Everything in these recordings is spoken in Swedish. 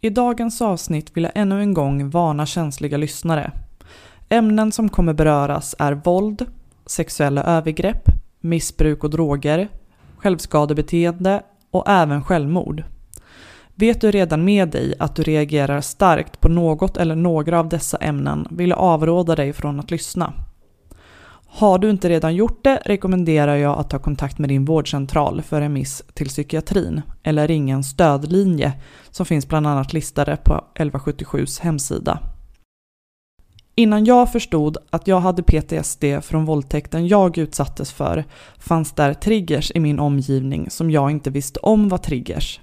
I dagens avsnitt vill jag ännu en gång varna känsliga lyssnare. Ämnen som kommer beröras är våld, sexuella övergrepp, missbruk och droger, självskadebeteende och även självmord. Vet du redan med dig att du reagerar starkt på något eller några av dessa ämnen vill jag avråda dig från att lyssna. Har du inte redan gjort det rekommenderar jag att ta kontakt med din vårdcentral för remiss till psykiatrin eller ringa en stödlinje som finns bland annat listade på 1177s hemsida. Innan jag förstod att jag hade PTSD från våldtäkten jag utsattes för fanns där triggers i min omgivning som jag inte visste om var triggers.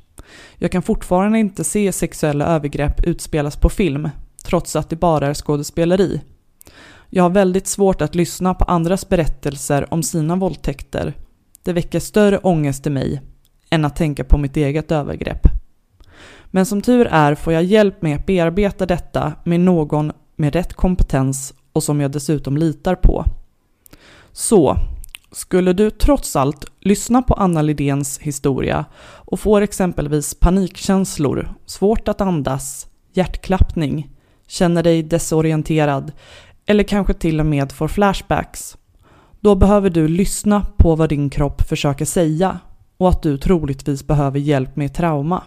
Jag kan fortfarande inte se sexuella övergrepp utspelas på film, trots att det bara är skådespeleri. Jag har väldigt svårt att lyssna på andras berättelser om sina våldtäkter. Det väcker större ångest i mig än att tänka på mitt eget övergrepp. Men som tur är får jag hjälp med att bearbeta detta med någon med rätt kompetens och som jag dessutom litar på. Så, skulle du trots allt lyssna på Anna Lidéns historia och får exempelvis panikkänslor, svårt att andas, hjärtklappning, känner dig desorienterad eller kanske till och med får flashbacks, då behöver du lyssna på vad din kropp försöker säga och att du troligtvis behöver hjälp med trauma.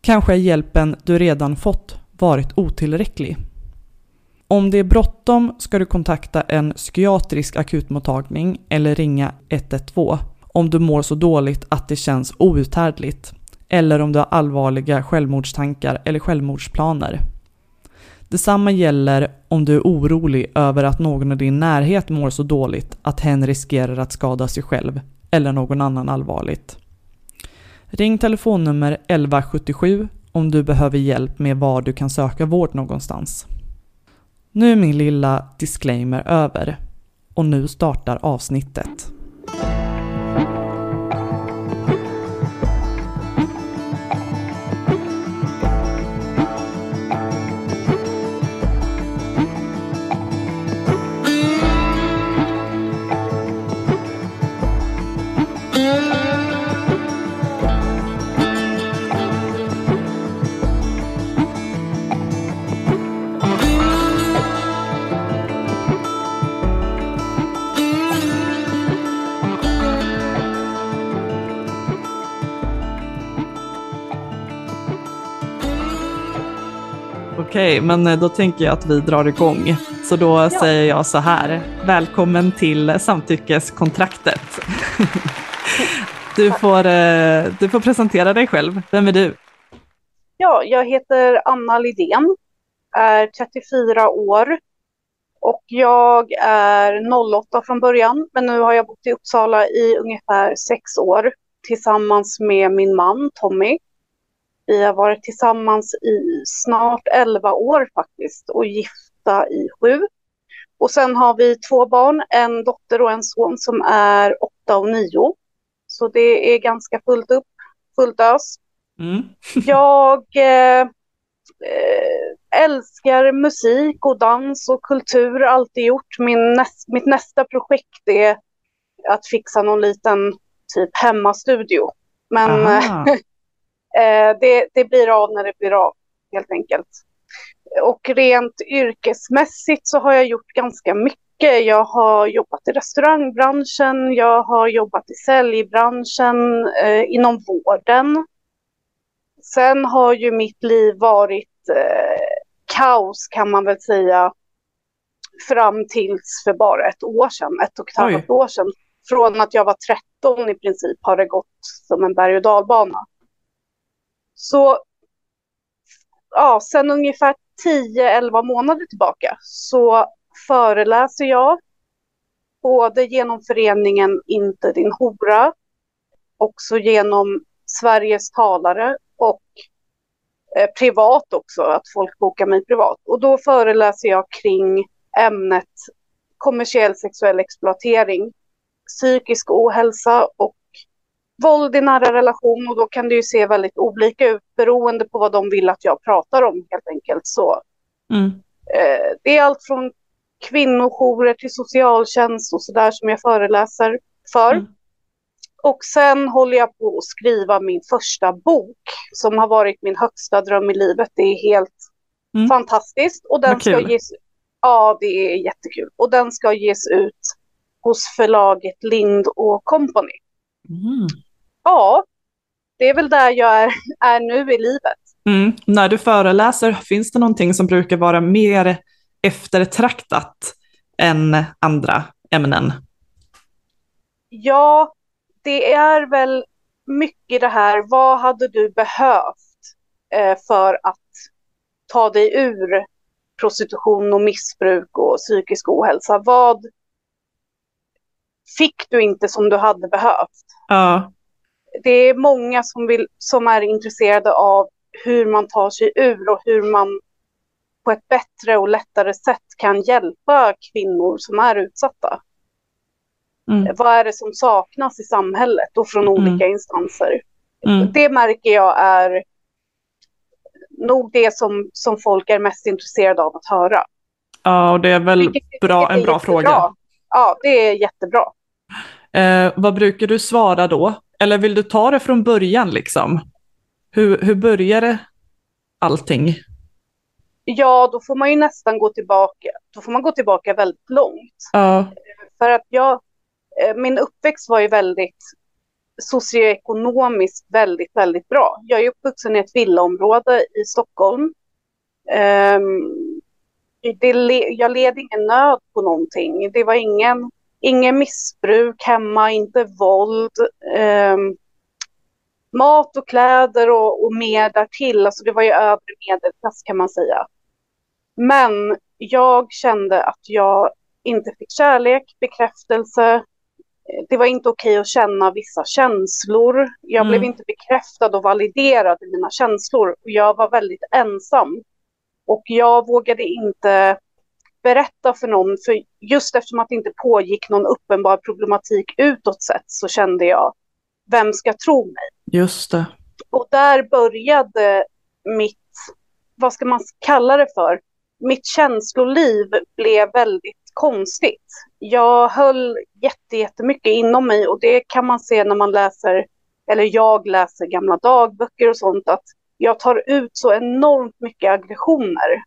Kanske är hjälpen du redan fått varit otillräcklig. Om det är bråttom ska du kontakta en psykiatrisk akutmottagning eller ringa 112 om du mår så dåligt att det känns outhärdligt eller om du har allvarliga självmordstankar eller självmordsplaner. Detsamma gäller om du är orolig över att någon i din närhet mår så dåligt att hen riskerar att skada sig själv eller någon annan allvarligt. Ring telefonnummer 1177 om du behöver hjälp med var du kan söka vård någonstans. Nu är min lilla disclaimer över och nu startar avsnittet. Okej, men eh, då tänker jag att vi drar igång. Så då ja. säger jag så här. Välkommen till samtyckeskontraktet. Du får, eh, du får presentera dig själv. Vem är du? Ja, jag heter Anna Lidén, är 34 år och jag är 08 från början, men nu har jag bott i Uppsala i ungefär sex år tillsammans med min man Tommy. Vi har varit tillsammans i snart 11 år faktiskt och gifta i sju. Och sen har vi två barn, en dotter och en son som är åtta och nio. Så det är ganska fullt upp, fullt ös. Mm. jag eh, eh, älskar musik och dans och kultur, alltid gjort. Min näst, mitt nästa projekt är att fixa någon liten typ hemmastudio. Men det, det blir av när det blir av, helt enkelt. Och rent yrkesmässigt så har jag gjort ganska mycket. Jag har jobbat i restaurangbranschen, jag har jobbat i säljbranschen, eh, inom vården. Sen har ju mitt liv varit eh, kaos kan man väl säga fram tills för bara ett år sedan, ett och ett halvt år sedan. Från att jag var 13 i princip har det gått som en berg och dalbana. Så ja, sen ungefär 10-11 månader tillbaka så föreläser jag både genom föreningen Inte din hora, också genom Sveriges talare och eh, privat också, att folk bokar mig privat. Och då föreläser jag kring ämnet kommersiell sexuell exploatering, psykisk ohälsa och våld i nära relation och då kan det ju se väldigt olika ut beroende på vad de vill att jag pratar om helt enkelt. Så, mm. eh, det är allt från kvinnojourer till socialtjänst och sådär som jag föreläser för. Mm. Och sen håller jag på att skriva min första bok som har varit min högsta dröm i livet. Det är helt mm. fantastiskt. Och den ska ges, ja, det är jättekul. Och den ska ges ut hos förlaget Lind och Company. Mm. Ja, det är väl där jag är, är nu i livet. Mm. När du föreläser, finns det någonting som brukar vara mer eftertraktat än andra ämnen? Ja, det är väl mycket det här, vad hade du behövt eh, för att ta dig ur prostitution och missbruk och psykisk ohälsa? Vad fick du inte som du hade behövt? Ja. Det är många som, vill, som är intresserade av hur man tar sig ur och hur man på ett bättre och lättare sätt kan hjälpa kvinnor som är utsatta. Mm. Vad är det som saknas i samhället och från mm. olika instanser? Mm. Det märker jag är nog det som, som folk är mest intresserade av att höra. Ja, och det är väl bra, en bra jättebra. fråga. Ja, det är jättebra. Eh, vad brukar du svara då? Eller vill du ta det från början liksom? Hur, hur började allting? Ja, då får man ju nästan gå tillbaka. Då får man gå tillbaka väldigt långt. Ja. För att jag, eh, min uppväxt var ju väldigt socioekonomiskt väldigt, väldigt bra. Jag är uppvuxen i ett villaområde i Stockholm. Um, det, jag led ingen nöd på någonting. Det var ingen, ingen missbruk hemma, inte våld. Um, mat och kläder och, och mer därtill. Alltså det var ju övre medelklass kan man säga. Men jag kände att jag inte fick kärlek, bekräftelse. Det var inte okej att känna vissa känslor. Jag mm. blev inte bekräftad och validerad i mina känslor. Jag var väldigt ensam. Och jag vågade inte berätta för någon, för just eftersom att det inte pågick någon uppenbar problematik utåt sett så kände jag, vem ska tro mig? Just det. Och där började mitt, vad ska man kalla det för, mitt känsloliv blev väldigt konstigt. Jag höll jättemycket inom mig och det kan man se när man läser, eller jag läser gamla dagböcker och sånt, att jag tar ut så enormt mycket aggressioner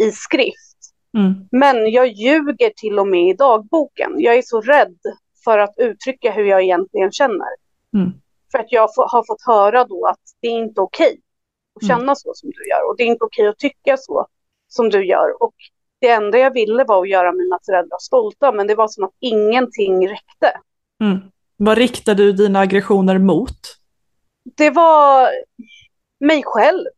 i skrift. Mm. Men jag ljuger till och med i dagboken. Jag är så rädd för att uttrycka hur jag egentligen känner. Mm. För att jag har fått höra då att det är inte okej okay att mm. känna mm. så som du gör och det är inte okej okay att tycka så som du gör. Och det enda jag ville var att göra mina föräldrar stolta, men det var som att ingenting räckte. Mm. Vad riktade du dina aggressioner mot? Det var mig själv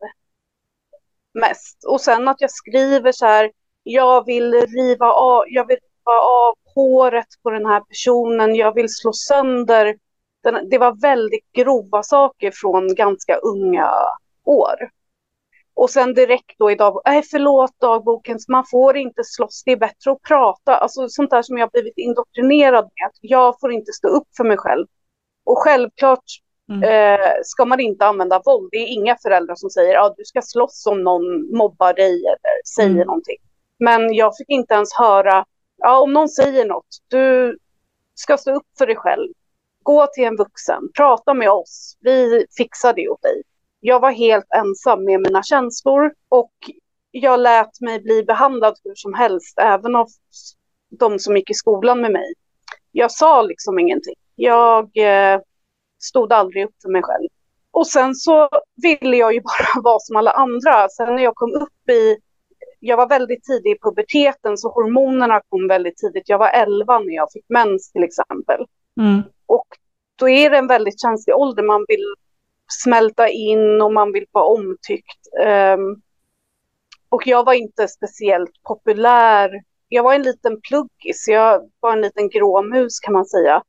mest. Och sen att jag skriver så här, jag vill riva av, jag vill riva av håret på den här personen, jag vill slå sönder. Den, det var väldigt grova saker från ganska unga år. Och sen direkt då idag, nej förlåt dagboken, man får inte slåss, det är bättre att prata. Alltså sånt där som jag blivit indoktrinerad med, att jag får inte stå upp för mig själv. Och självklart mm. eh, ska man inte använda våld. Det är inga föräldrar som säger att ah, du ska slåss om någon mobbar dig eller säger mm. någonting. Men jag fick inte ens höra, ja om någon säger något, du ska stå upp för dig själv. Gå till en vuxen, prata med oss, vi fixar det åt dig jag var helt ensam med mina känslor och jag lät mig bli behandlad hur som helst, även av de som gick i skolan med mig. Jag sa liksom ingenting. Jag eh, stod aldrig upp för mig själv. Och sen så ville jag ju bara vara som alla andra. Sen när jag kom upp i, jag var väldigt tidig i puberteten så hormonerna kom väldigt tidigt. Jag var 11 när jag fick mens till exempel. Mm. Och då är det en väldigt känslig ålder. Man vill smälta in och man vill vara omtyckt. Um, och jag var inte speciellt populär. Jag var en liten pluggis, jag var en liten gråmus kan man säga.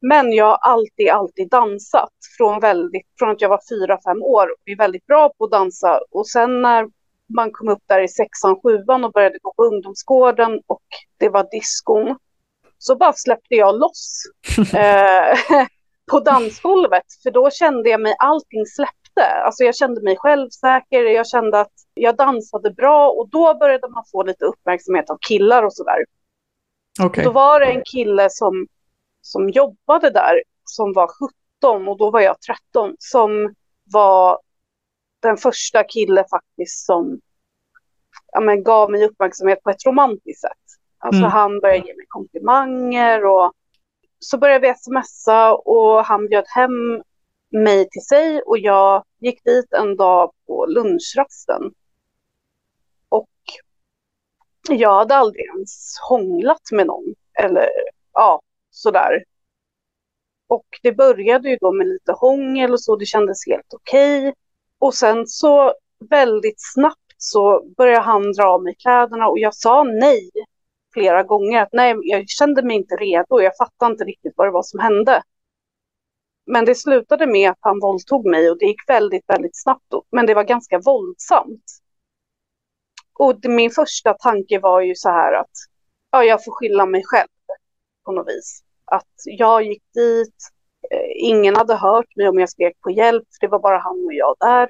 Men jag har alltid, alltid dansat från, väldigt, från att jag var fyra, fem år och är väldigt bra på att dansa. Och sen när man kom upp där i sexan, sjuan och började gå på ungdomsgården och det var diskon, så bara släppte jag loss. Eh, på dansgolvet, för då kände jag mig, allting släppte. Alltså jag kände mig självsäker, jag kände att jag dansade bra och då började man få lite uppmärksamhet av killar och sådär. Okay. Då var det en kille som, som jobbade där, som var 17 och då var jag 13 som var den första kille faktiskt som ja, men, gav mig uppmärksamhet på ett romantiskt sätt. Alltså mm. han började ge mig komplimanger och så började vi smsa och han bjöd hem mig till sig och jag gick dit en dag på lunchrasten. Och jag hade aldrig ens hånglat med någon eller ja, sådär. Och det började ju då med lite hångel och så, det kändes helt okej. Okay. Och sen så väldigt snabbt så började han dra av mig kläderna och jag sa nej flera gånger. Att nej, jag kände mig inte redo, jag fattade inte riktigt vad det var som hände. Men det slutade med att han våldtog mig och det gick väldigt, väldigt snabbt. Då. Men det var ganska våldsamt. Och det, min första tanke var ju så här att ja, jag får skylla mig själv på något vis. Att jag gick dit, ingen hade hört mig om jag skrek på hjälp, för det var bara han och jag där.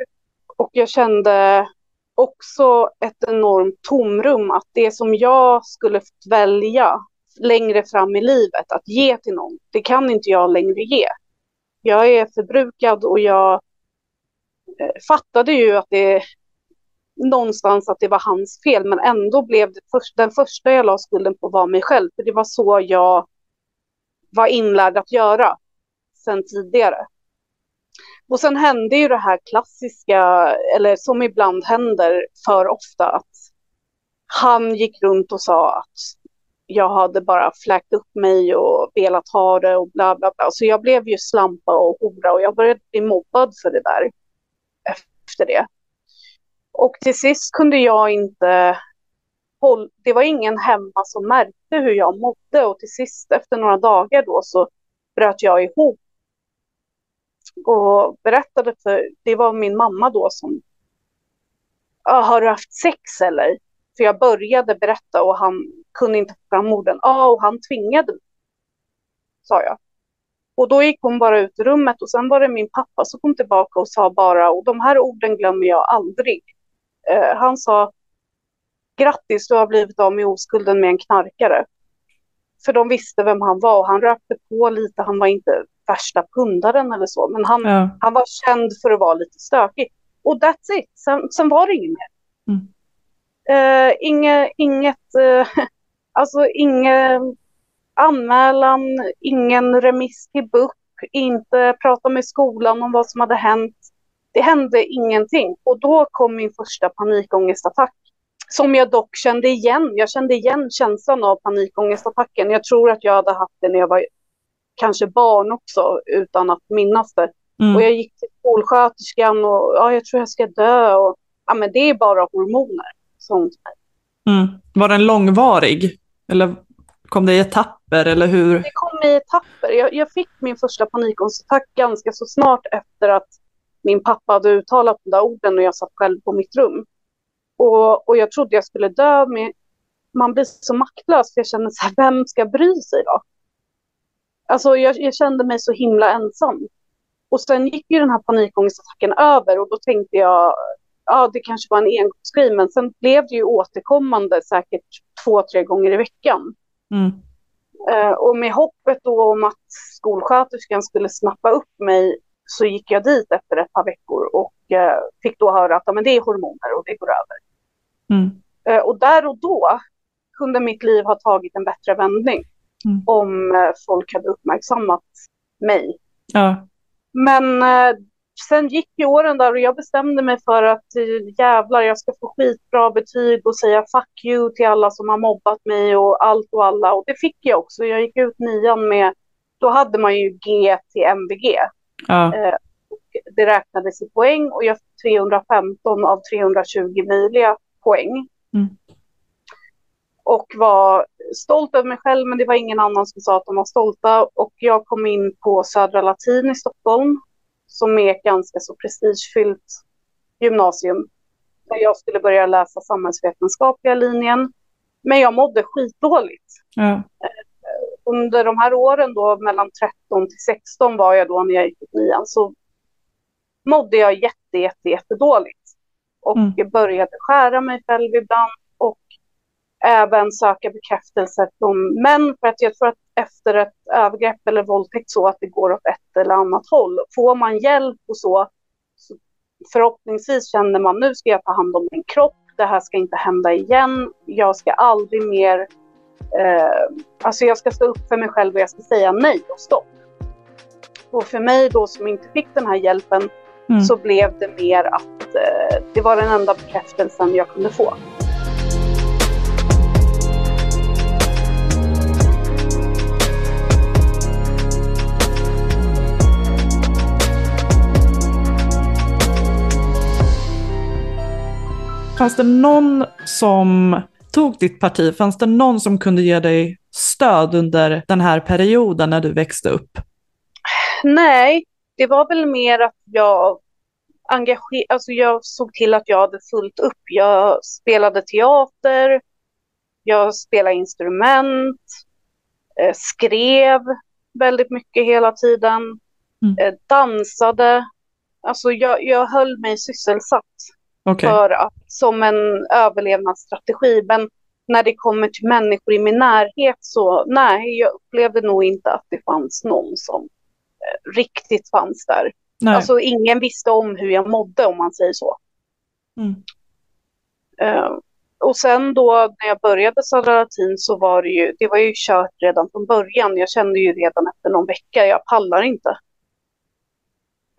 Och jag kände också ett enormt tomrum, att det som jag skulle välja längre fram i livet, att ge till någon, det kan inte jag längre ge. Jag är förbrukad och jag eh, fattade ju att det någonstans att det var hans fel, men ändå blev det först, den första jag la skulden på var mig själv, för det var så jag var inlärd att göra sen tidigare. Och sen hände ju det här klassiska, eller som ibland händer för ofta, att han gick runt och sa att jag hade bara fläkt upp mig och velat ha det och bla bla bla. Så jag blev ju slampa och hora och jag började bli mobbad för det där efter det. Och till sist kunde jag inte hålla, det var ingen hemma som märkte hur jag mådde och till sist efter några dagar då så bröt jag ihop och berättade för, det var min mamma då som, har du haft sex eller? För jag började berätta och han kunde inte få fram orden. Ja, och han tvingade mig, sa jag. Och då gick hon bara ut i rummet och sen var det min pappa som kom tillbaka och sa bara, och de här orden glömmer jag aldrig. Eh, han sa, grattis, du har blivit av med oskulden med en knarkare. För de visste vem han var och han rökte på lite, han var inte värsta pundaren eller så, men han, ja. han var känd för att vara lite stökig. Och that's it, sen, sen var det inget mer. Mm. Uh, inge, inget, uh, alltså ingen anmälan, ingen remiss till BUP, inte prata med skolan om vad som hade hänt. Det hände ingenting och då kom min första panikångestattack som jag dock kände igen. Jag kände igen känslan av panikångestattacken. Jag tror att jag hade haft det när jag var kanske barn också utan att minnas det. Mm. Och jag gick till skolsköterskan och ja, jag tror jag ska dö. Och, ja, men det är bara hormoner. Sånt. Mm. Var den långvarig? Eller kom det i etapper? Eller hur? Det kom i etapper. Jag, jag fick min första panikångestattack ganska så snart efter att min pappa hade uttalat de där orden och jag satt själv på mitt rum. Och, och jag trodde jag skulle dö, men man blir så maktlös för jag känner så här, vem ska bry sig då? Alltså jag, jag, kände mig så himla ensam. Och sen gick ju den här panikångestattacken över och då tänkte jag, ja det kanske var en engångsgrej, men sen blev det ju återkommande säkert två, tre gånger i veckan. Mm. Uh, och med hoppet då om att skolsköterskan skulle snappa upp mig så gick jag dit efter ett par veckor och uh, fick då höra att ja, men det är hormoner och det går över. Mm. Uh, och där och då kunde mitt liv ha tagit en bättre vändning mm. om eh, folk hade uppmärksammat mig. Ja. Men eh, sen gick ju åren där och jag bestämde mig för att eh, jävlar, jag ska få skitbra betyg och säga fuck you till alla som har mobbat mig och allt och alla. Och det fick jag också. Jag gick ut nian med, då hade man ju G till MVG. Ja. Eh, det räknades i poäng och jag fick 315 av 320 möjliga poäng. Mm och var stolt över mig själv, men det var ingen annan som sa att de var stolta. Och jag kom in på Södra Latin i Stockholm, som är ett ganska så prestigefyllt gymnasium. Där jag skulle börja läsa samhällsvetenskapliga linjen. Men jag mådde skitdåligt. Ja. Under de här åren då, mellan 13 till 16 var jag då när jag gick i nian, så mådde jag jätte, jätte, jättedåligt. Och mm. började skära mig själv ibland även söka bekräftelse från män. För att jag tror att efter ett övergrepp eller våldtäkt så att det går åt ett eller annat håll. Får man hjälp och så, så förhoppningsvis känner man nu ska jag ta hand om min kropp. Det här ska inte hända igen. Jag ska aldrig mer... Eh, alltså jag ska stå upp för mig själv och jag ska säga nej och stopp. Och för mig då som inte fick den här hjälpen mm. så blev det mer att eh, det var den enda bekräftelsen jag kunde få. Fanns det någon som tog ditt parti? Fanns det någon som kunde ge dig stöd under den här perioden när du växte upp? Nej, det var väl mer att jag engagerade, alltså jag såg till att jag hade fullt upp. Jag spelade teater, jag spelade instrument, eh, skrev väldigt mycket hela tiden, mm. Eh, dansade. Alltså jag, jag höll mig sysselsatt okay. för att, som en överlevnadsstrategi. Men när det kommer till människor i min närhet så nej, jag upplevde nog inte att det fanns någon som eh, riktigt fanns där. Nej. Alltså ingen visste om hur jag mådde om man säger så. Mm. Uh, och sen då när jag började Södra Latin så var det ju, det var ju kört redan från början. Jag kände ju redan efter någon vecka, jag pallar inte.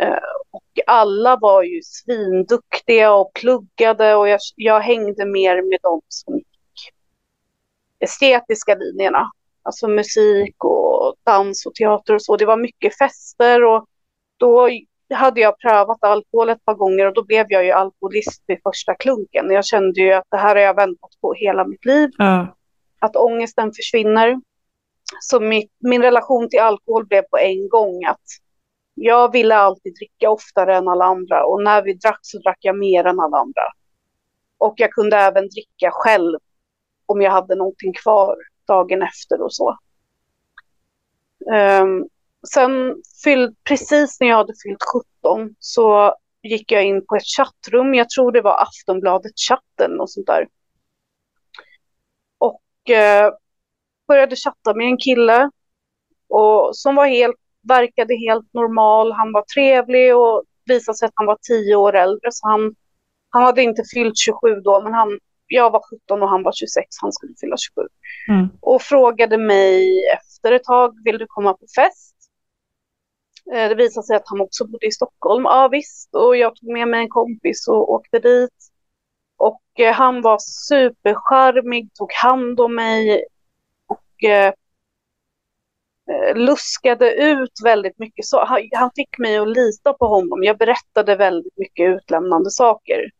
Uh, och alla var ju svinduktiga och pluggade och jag, jag hängde mer med dem som gick estetiska linjerna. Alltså musik och dans och teater och så. Det var mycket fester och då hade jag prövat alkohol ett par gånger och då blev jag ju alkoholist vid första klunken. Jag kände ju att det här har jag väntat på hela mitt liv. Mm. Att ångesten försvinner. Så mitt, min relation till alkohol blev på en gång att jag ville alltid dricka oftare än alla andra och när vi drack så drack jag mer än alla andra. Och jag kunde även dricka själv om jag hade någonting kvar dagen efter och så. Um, sen, fylld, precis när jag hade fyllt 17 så gick jag in på ett chattrum. Jag tror det var Aftonbladet-chatten och sånt där. Och uh, började chatta med en kille och, som var helt verkade helt normal. Han var trevlig och visade sig att han var tio år äldre. Så han, han hade inte fyllt 27 då, men han, jag var 17 och han var 26. Han skulle fylla 27. Mm. Och frågade mig efter ett tag, vill du komma på fest? Eh, det visade sig att han också bodde i Stockholm. Ja visst, och jag tog med mig en kompis och åkte dit. Och eh, han var supercharmig, tog hand om mig. Och Eh, Eh, luskade ut väldigt mycket. Så han, han, fick mig att lita på honom. Jag berättade väldigt mycket utlämnande saker.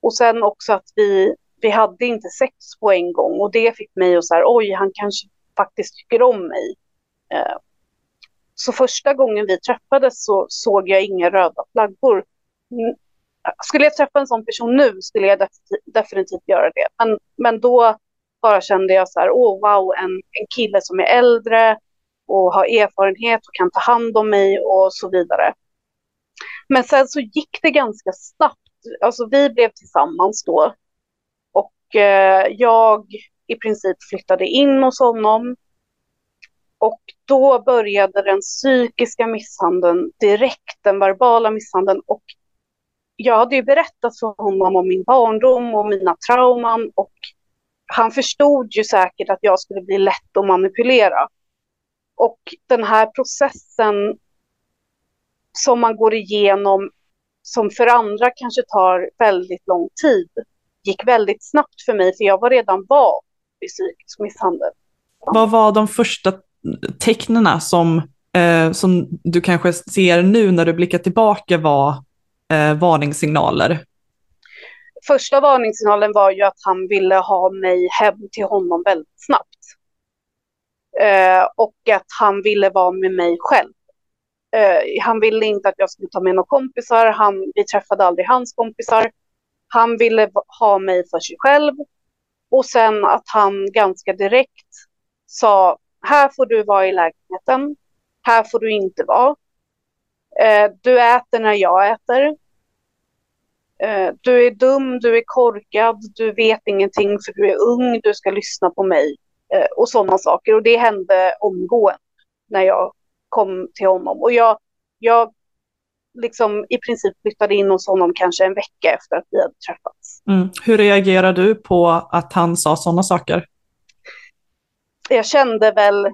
Och sen också att vi, vi hade inte sex på en gång och det fick mig att så här, oj, han kanske faktiskt tycker om mig. Eh, så första gången vi träffades så såg jag inga röda flaggor. Mm, skulle jag träffa en sån person nu skulle jag definitivt göra det. Men, men då bara kände jag så här, åh wow, en, en kille som är äldre, och har erfarenhet och kan ta hand om mig och så vidare. Men sen så gick det ganska snabbt. Alltså vi blev tillsammans då. Och eh, jag i princip flyttade in hos honom. Och då började den psykiska misshandeln direkt, den verbala misshandeln. Och jag hade ju berättat för honom om min barndom och mina trauman. Och han förstod ju säkert att jag skulle bli lätt att manipulera. Och den här processen som man går igenom, som för andra kanske tar väldigt lång tid, gick väldigt snabbt för mig, för jag var redan van vid psykisk misshandel. Vad var de första tecknen som, eh, som du kanske ser nu när du blickar tillbaka var eh, varningssignaler? Första varningssignalen var ju att han ville ha mig hem till honom väldigt snabbt. Eh, och att han ville vara med mig själv. Eh, han ville inte att jag skulle ta med några kompisar. Han, vi träffade aldrig hans kompisar. Han ville ha mig för sig själv. Och sen att han ganska direkt sa, här får du vara i lägenheten. Här får du inte vara. Eh, du äter när jag äter. Eh, du är dum, du är korkad, du vet ingenting för du är ung, du ska lyssna på mig. Eh, och sådana saker. Och det hände omgående när jag kom till honom. Och jag, jag liksom i princip flyttade in hos honom kanske en vecka efter att vi hade träffats. Mm. Hur reagerar du på att han sa sådana saker? Jag kände väl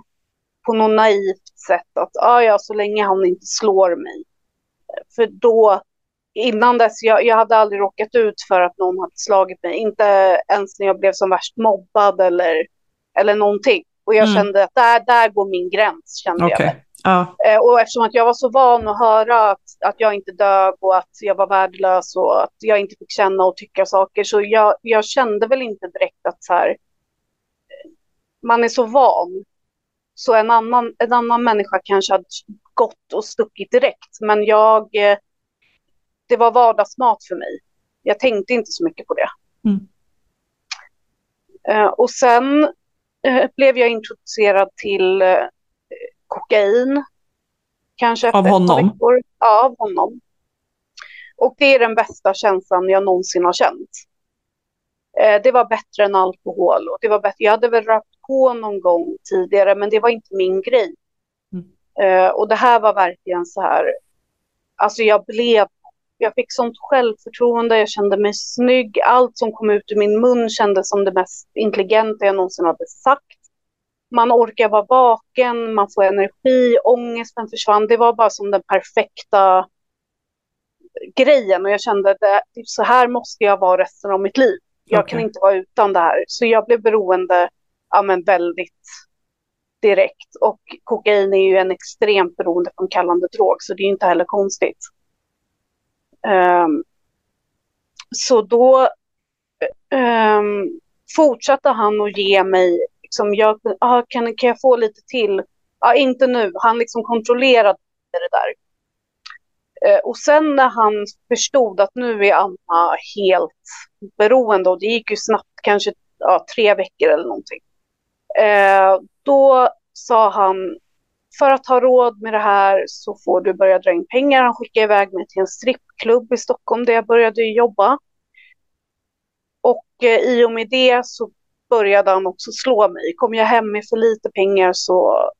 på något naivt sätt att ah, ja, så länge han inte slår mig. För då, innan dess, jag, jag hade aldrig råkat ut för att någon hade slagit mig. Inte ens när jag blev som värst mobbad eller, eller någonting. Och jag mm. kände att där, där går min gräns, kände okay. jag. Ja. Eh, och eftersom att jag var så van att höra att, att jag inte dög och att jag var värdelös och att jag inte fick känna och tycka saker så jag, jag kände väl inte direkt att så här, eh, man är så van. Så en annan, en annan människa kanske hade gått och stuckit direkt men jag, eh, det var vardagsmat för mig. Jag tänkte inte så mycket på det. Mm. Och sen blev jag introducerad till kokain. Kanske av honom? Veckor. Ja, av honom. Och det är den bästa känslan jag någonsin har känt. Eh, det var bättre än alkohol. Och det var bättre. Jag hade väl rökt på någon gång tidigare, men det var inte min grej. Mm. Eh, och det här var verkligen så här, alltså jag blev, jag fick sånt självförtroende, jag kände mig snygg, allt som kom ut ur min mun kändes som det mest intelligenta jag någonsin hade sagt man orkar vara vaken, man får energi, ångesten försvann. Det var bara som den perfekta grejen och jag kände att så här måste jag vara resten av mitt liv. Jag okay. kan inte vara utan det här. Så jag blev beroende ja, men väldigt direkt. Och kokain är ju en extremt beroendeframkallande drog, så det är inte heller konstigt. Um, så då um, fortsatte han att ge mig liksom, jag, ah, kan, kan jag få lite till? Ah, inte nu. Han liksom kontrollerade det där. Eh, och sen när han förstod att nu är Anna helt beroende och det gick ju snabbt, kanske ja, tre veckor eller någonting. Eh, då sa han, för att ha råd med det här så får du börja dra in pengar. Han skickade iväg mig till en strippklubb i Stockholm där jag började jobba. Och eh, i och med det så började han också slå mig. Kom jag hem med för lite pengar så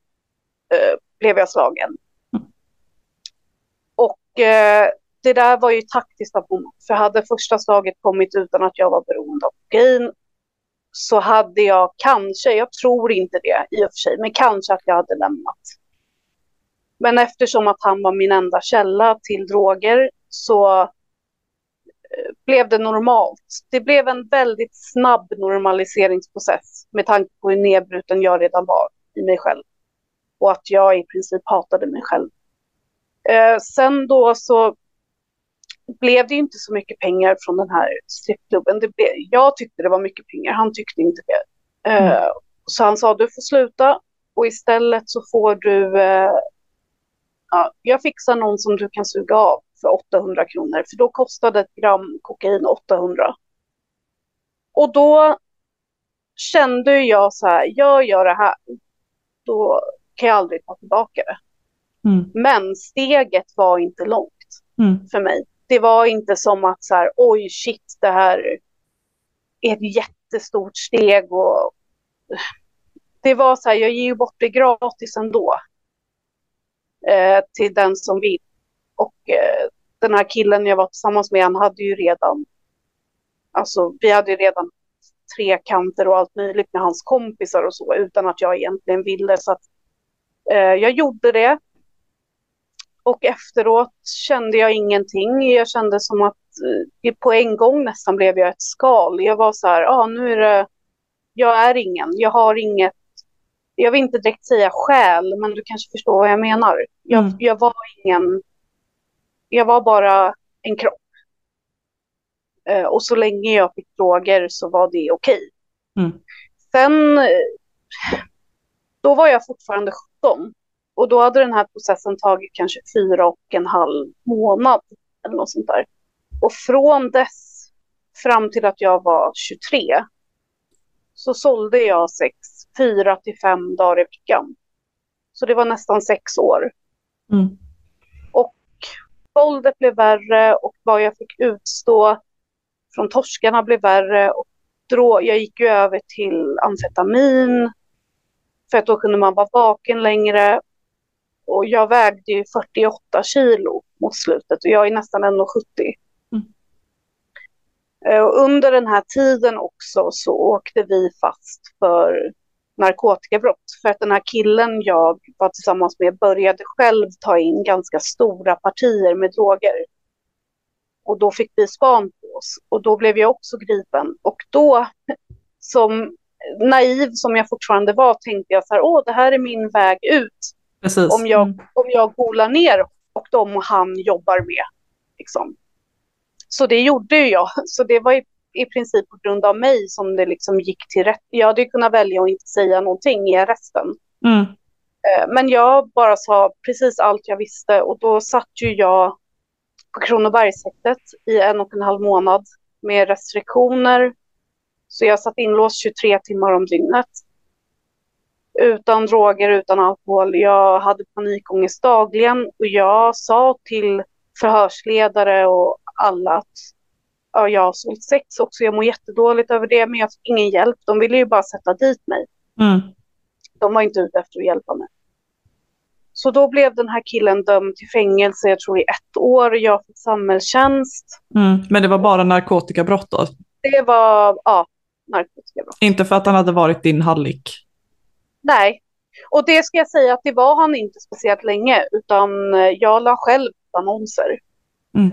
eh, blev jag slagen. Och eh, det där var ju taktiskt av honom. För hade första slaget kommit utan att jag var beroende av kokain så hade jag kanske, jag tror inte det i och för sig, men kanske att jag hade lämnat. Men eftersom att han var min enda källa till droger så blev det normalt. Det blev en väldigt snabb normaliseringsprocess med tanke på hur nedbruten jag redan var i mig själv. Och att jag i princip hatade mig själv. Eh, sen då så blev det inte så mycket pengar från den här strippklubben. jag tyckte det var mycket pengar, han tyckte inte det. Eh, mm. Så han sa du får sluta och istället så får du, eh, ja, jag fixar någon som du kan suga av för 800 kronor, för då kostade ett gram kokain 800. Och då kände jag så här, jag gör det här, då kan jag aldrig ta tillbaka det. Mm. Men steget var inte långt mm. för mig. Det var inte som att så här, oj shit, det här är ett jättestort steg och det var så här, jag ger ju bort det gratis ändå. Eh, till den som vill. Och eh, den här killen jag var tillsammans med, han hade ju redan, alltså vi hade ju redan trekanter och allt möjligt med hans kompisar och så, utan att jag egentligen ville. Så att, eh, jag gjorde det. Och efteråt kände jag ingenting. Jag kände som att eh, på en gång nästan blev jag ett skal. Jag var så här, ja ah, nu är det, jag är ingen, jag har inget jag vill inte direkt säga själ, men du kanske förstår vad jag menar. Jag, mm. jag var ingen jag var bara en kropp. Eh, och så länge jag fick droger så var det okej. Okay. Mm. Sen, då var jag fortfarande 17. Och då hade den här processen tagit kanske fyra och en halv månad. Eller något sånt där. Och från dess fram till att jag var 23 så sålde jag sex fyra till fem dagar i veckan. Så det var nästan sex år. Mm. våldet blev värre och vad jag fick utstå från torskarna blev värre. Och jag gick ju över till amfetamin för att då kunde man vara vaken längre. Och jag vägde ju 48 kilo mot slutet och jag är nästan 1,70. Eh, och under den här tiden också så åkte vi fast för narkotikabrott. För att den här killen jag var tillsammans med började själv ta in ganska stora partier med droger. Och då fick vi span på oss och då blev jag också gripen. Och då, som naiv som jag fortfarande var, tänkte jag så här, åh, det här är min väg ut. Precis. Om jag, mm. om jag golar ner och de han jobbar med. Liksom. Så det gjorde jag. Så det var i, i princip på grund av mig som det liksom gick till rätt. Jag hade kunnat välja att inte säga någonting i arresten. Mm. Eh, men jag bara sa precis allt jag visste och då satt ju jag på Kronobergshäktet i en och en halv månad med restriktioner. Så jag satt inlåst 23 timmar om dygnet. Utan droger, utan alkohol. Jag hade panikångest dagligen och jag sa till förhörsledare och alla att ja, jag har sålt sex också. Jag mår jättedåligt över det, men jag fick ingen hjälp. De ville ju bara sätta dit mig. Mm. De var inte ute efter att hjälpa mig. Så då blev den här killen dömd till fängelse, jag tror i ett år. Jag fick samhällstjänst. Mm. Men det var bara narkotikabrott då? Det var, ja, narkotikabrott. Inte för att han hade varit din hallick? Nej, och det ska jag säga att det var han inte speciellt länge, utan eh, jag la själv annonser. Mm.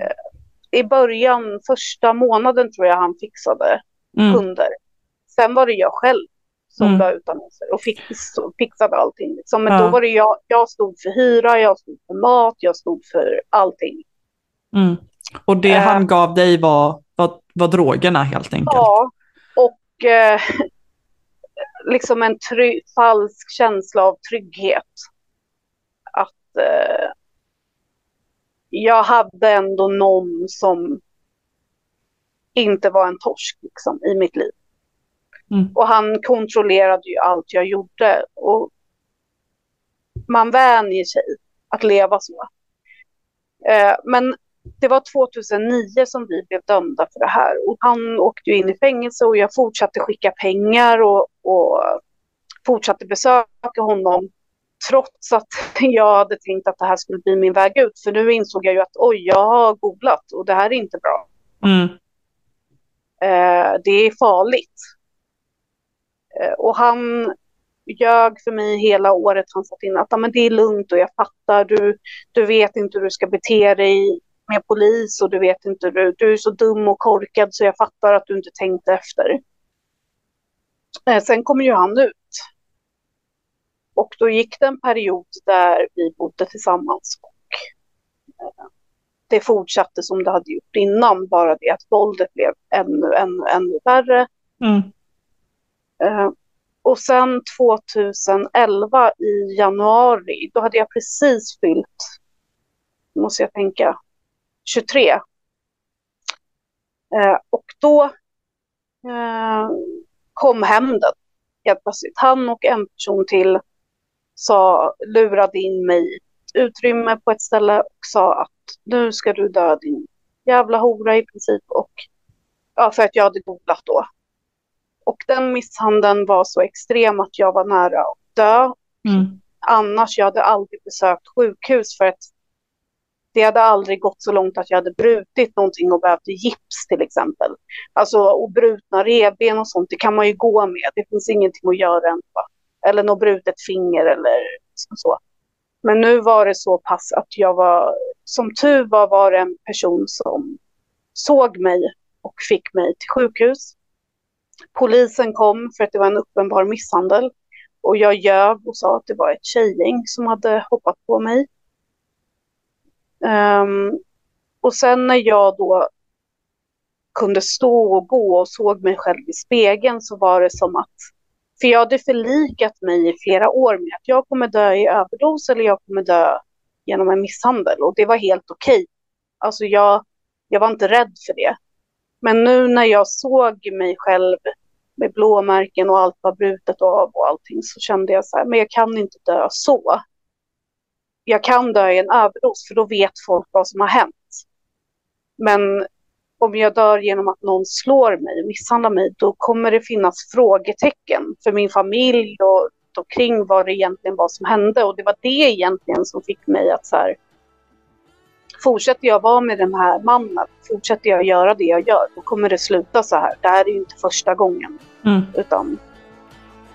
Eh, I början, första månaden tror jag han fixade mm. kunder. Sen var det jag själv som mm. la ut annonser och fix, fixade allting. Liksom. Men ja. då var det jag, jag stod för hyra, jag stod för mat, jag stod för allting. Mm. Och det uh, han gav dig var, var, var drogerna helt enkelt? Ja, och uh, liksom en falsk känsla av trygghet. Att uh, jag hade ändå någon som inte var en torsk liksom, i mitt liv. Mm. Och han kontrollerade ju allt jag gjorde. Och man vänjer sig att leva så. Eh, men det var 2009 som vi blev dömda för det här. Och han åkte in i fängelse och jag fortsatte skicka pengar och, och fortsatte besöka honom. Trots att jag hade tänkt att det här skulle bli min väg ut. För nu insåg jag ju att oj, jag har googlat och det här är inte bra. Mm. Eh, det är farligt. Eh, och han ljög för mig hela året. Han sa in att men det är lugnt och jag fattar. Du, du vet inte hur du ska bete dig med polis och du vet inte. Du, du är så dum och korkad så jag fattar att du inte tänkte efter. Eh, sen kom ju han ut. Och då gick det en period där vi bodde tillsammans. Och eh, det fortsatte som det hade gjort innan, bara det att våldet blev ännu, ännu, ännu värre. Mm. Eh, och sen 2011 i januari, då hade jag precis fyllt, måste jag tänka, 23. Eh, och då eh, kom hämnden helt plötsligt. Han och en person till sa, lurade in mig i ett utrymme på ett ställe och sa att nu ska du dö din jävla hora i princip. Och ja, för att jag hade googlat då. Och den misshandeln var så extrem att jag var nära att dö. Mm. Annars, jag hade aldrig besökt sjukhus för att det hade aldrig gått så långt att jag hade brutit någonting och behövt gips till exempel. Alltså och brutna revben och sånt, det kan man ju gå med. Det finns ingenting att göra ändå. Eller något brutet finger eller liksom så. Men nu var det så pass att jag var, som tur var, var det en person som såg mig och fick mig till sjukhus. Polisen kom för att det var en uppenbar misshandel. Och jag ljög och sa att det var ett tjejgäng som hade hoppat på mig. Um, och sen när jag då kunde stå och gå och såg mig själv i spegeln så var det som att, för jag hade förlikat mig i flera år med att jag kommer dö i överdos eller jag kommer dö genom en misshandel och det var helt okej. Okay. Alltså jag, jag var inte rädd för det. Men nu när jag såg mig själv med blåmärken och allt var brutet av och allting så kände jag så här, men jag kan inte dö så. jag kan dö i en överdos för då vet folk vad som har hänt. Men om jag dör genom att någon slår mig, misshandlar mig, då kommer det finnas frågetecken för min familj och, och kring vad det egentligen var som hände. Och det var det egentligen som fick mig att så här, fortsätter jag vara med den här mannen, fortsätter jag göra det jag gör, då kommer det sluta så här. Det här är ju inte första gången. Mm. Utan...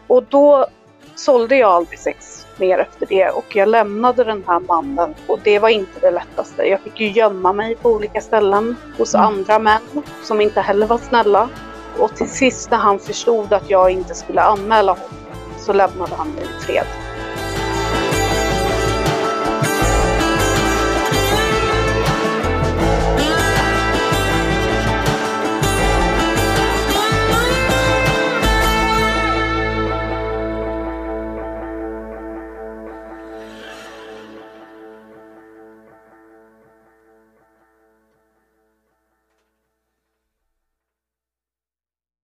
Och då sålde jag aldrig sex mer efter det och jag lämnade den här mannen och det var inte det lättaste. Jag fick ju gömma mig på olika ställen hos Mm. andra män som inte heller var snälla. Och till sist när han förstod att jag inte skulle anmäla honom så lämnade han mig i fred.